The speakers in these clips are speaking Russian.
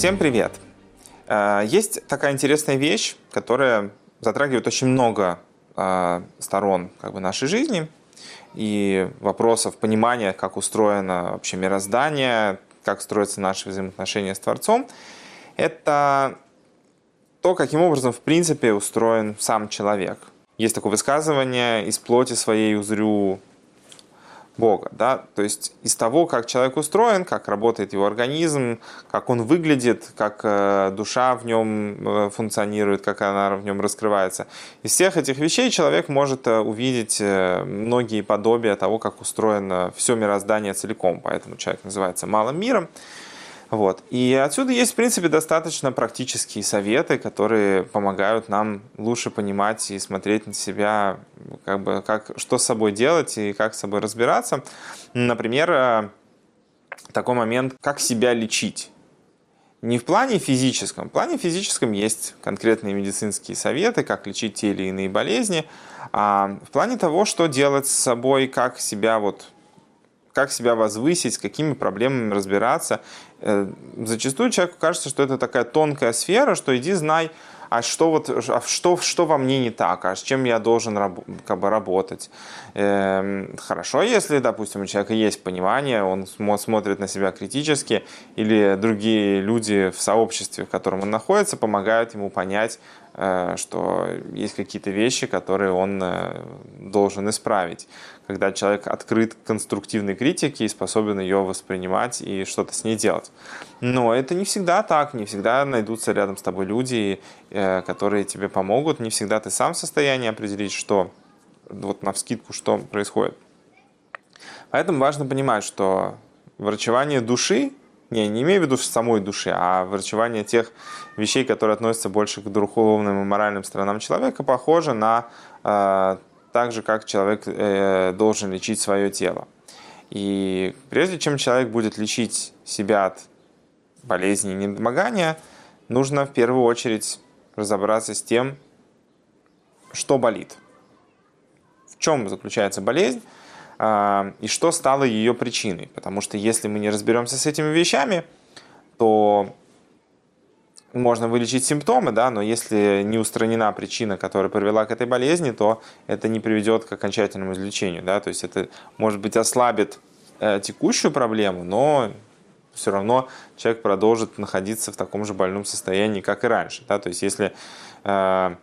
Всем привет! Э, есть такая интересная вещь, которая затрагивает очень много э, сторон как бы, нашей жизни и вопросов понимания, как устроено вообще мироздание, как строятся наши взаимоотношения с Творцом. Это то, каким образом, в принципе, устроен сам человек. Есть такое высказывание «из плоти своей узрю Бога. Да? То есть из того, как человек устроен, как работает его организм, как он выглядит, как э, душа в нем э, функционирует, как она в нем раскрывается. Из всех этих вещей человек может э, увидеть многие подобия того, как устроено все мироздание целиком. Поэтому человек называется малым миром. Вот. И отсюда есть, в принципе, достаточно практические советы, которые помогают нам лучше понимать и смотреть на себя, как бы, как, что с собой делать и как с собой разбираться. Например, э, такой момент, как себя лечить. Не в плане физическом. В плане физическом есть конкретные медицинские советы, как лечить те или иные болезни. А в плане того, что делать с собой, как себя вот как себя возвысить, с какими проблемами разбираться. Э, зачастую человеку кажется, что это такая тонкая сфера, что иди знай, а что, вот, а что, что во мне не так, а с чем я должен как бы, работать. Эм, хорошо, если, допустим, у человека есть понимание, он смотрит на себя критически, или другие люди в сообществе, в котором он находится, помогают ему понять, что есть какие-то вещи, которые он э, должен исправить. Когда человек открыт к конструктивной критике и способен ее воспринимать и что-то с ней делать. Но это не всегда так, не всегда найдутся рядом с тобой люди, э, которые тебе помогут, не всегда ты сам в состоянии определить, что вот на вскидку, что происходит. Поэтому важно понимать, что врачевание души не, не имею в виду самой души, а врачевание тех вещей, которые относятся больше к духовным и моральным сторонам человека, похоже на э, так же, как человек э, должен лечить свое тело. И прежде чем человек будет лечить себя от болезни и недомогания, нужно в первую очередь разобраться с тем, что болит. В чем заключается болезнь, и что стало ее причиной. Потому что если мы не разберемся с этими вещами, то можно вылечить симптомы, да, но если не устранена причина, которая привела к этой болезни, то это не приведет к окончательному излечению. Да? То есть это, может быть, ослабит э, текущую проблему, но все равно человек продолжит находиться в таком же больном состоянии, как и раньше. Да? То есть если э,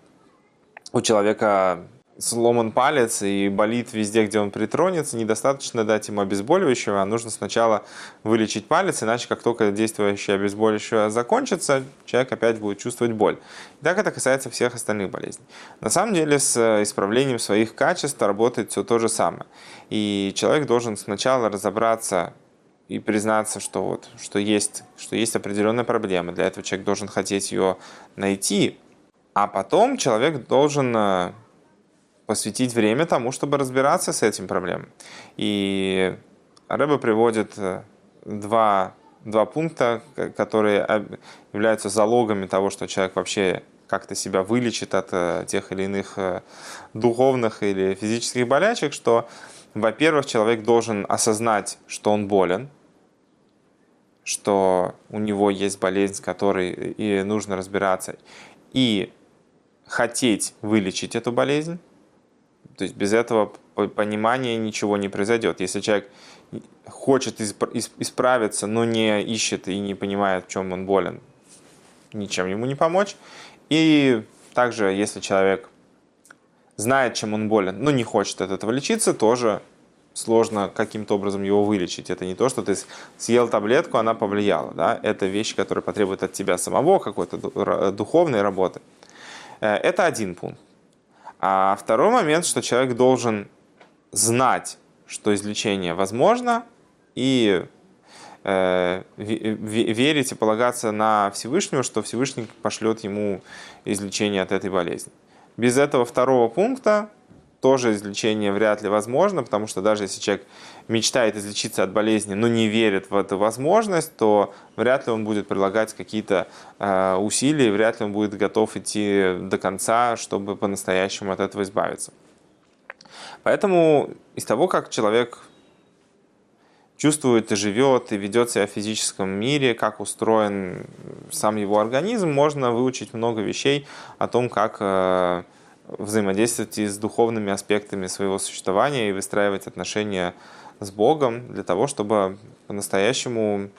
у человека сломан палец и болит везде, где он притронется, недостаточно дать ему обезболивающего, а нужно сначала вылечить палец, иначе как только действующее обезболивающее закончится, человек опять будет чувствовать боль. И так это касается всех остальных болезней. На самом деле с исправлением своих качеств работает все то же самое. И человек должен сначала разобраться и признаться, что, вот, что, есть, что есть определенная проблема. Для этого человек должен хотеть ее найти, а потом человек должен э, посвятить время тому, чтобы разбираться с этим проблемой. И Рэба приводит э, два, два пункта, которые являются залогами того, что человек вообще как-то себя вылечит от э, тех или иных э, духовных или физических болячек, что, во-первых, человек должен осознать, что он болен, что у него есть болезнь, с которой и нужно разбираться, и хотеть вылечить эту болезнь, то есть без этого понимания ничего не произойдет. Если человек хочет исправиться, но не ищет и не понимает, в чем он болен, ничем ему не помочь. И также, если человек знает, чем он болен, но не хочет от этого лечиться, тоже сложно каким-то образом его вылечить. Это не то, что ты съел таблетку, она повлияла. Да? Это вещь, которая потребует от тебя самого какой-то духовной работы. Э, это один пункт. А второй момент, что человек должен знать, что излечение возможно, и э, верить и полагаться на Всевышнего, что Всевышний пошлет ему излечение от этой болезни. Без этого второго пункта тоже излечение вряд ли возможно, потому что даже если человек мечтает излечиться от болезни, но не верит в эту возможность, то вряд ли он будет прилагать какие-то э, усилия, вряд ли он будет готов идти до конца, чтобы по-настоящему от этого избавиться. Поэтому из того, как человек чувствует и живет, и ведет себя в физическом мире, как устроен сам его организм, можно выучить много вещей о том, как э, взаимодействовать и с духовными аспектами своего существования и выстраивать отношения с Богом для того, чтобы по-настоящему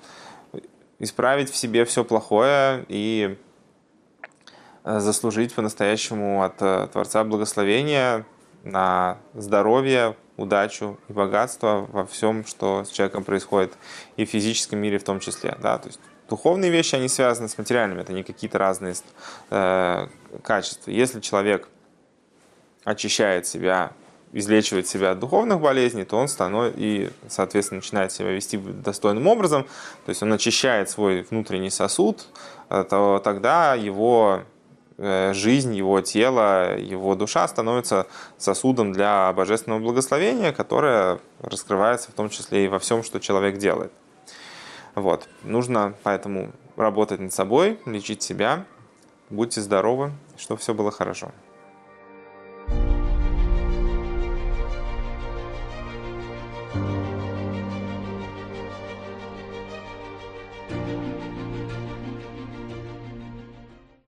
исправить в себе все плохое и э, заслужить по-настоящему от э, Творца благословения на здоровье, удачу и богатство во всем, что с человеком происходит, и в физическом мире в том числе. Да? То есть духовные вещи, они связаны с материальными, это не какие-то разные э, качества. Если человек очищает себя, излечивает себя от духовных болезней, то он становится и, соответственно, начинает себя вести достойным образом, то есть он очищает свой внутренний сосуд, э, то тогда его Э, жизнь, его тело, его душа становится сосудом для божественного благословения, которое раскрывается в том числе и во всем, что человек делает. Вот. Нужно поэтому работать над собой, лечить себя. Будьте здоровы, чтобы все было хорошо.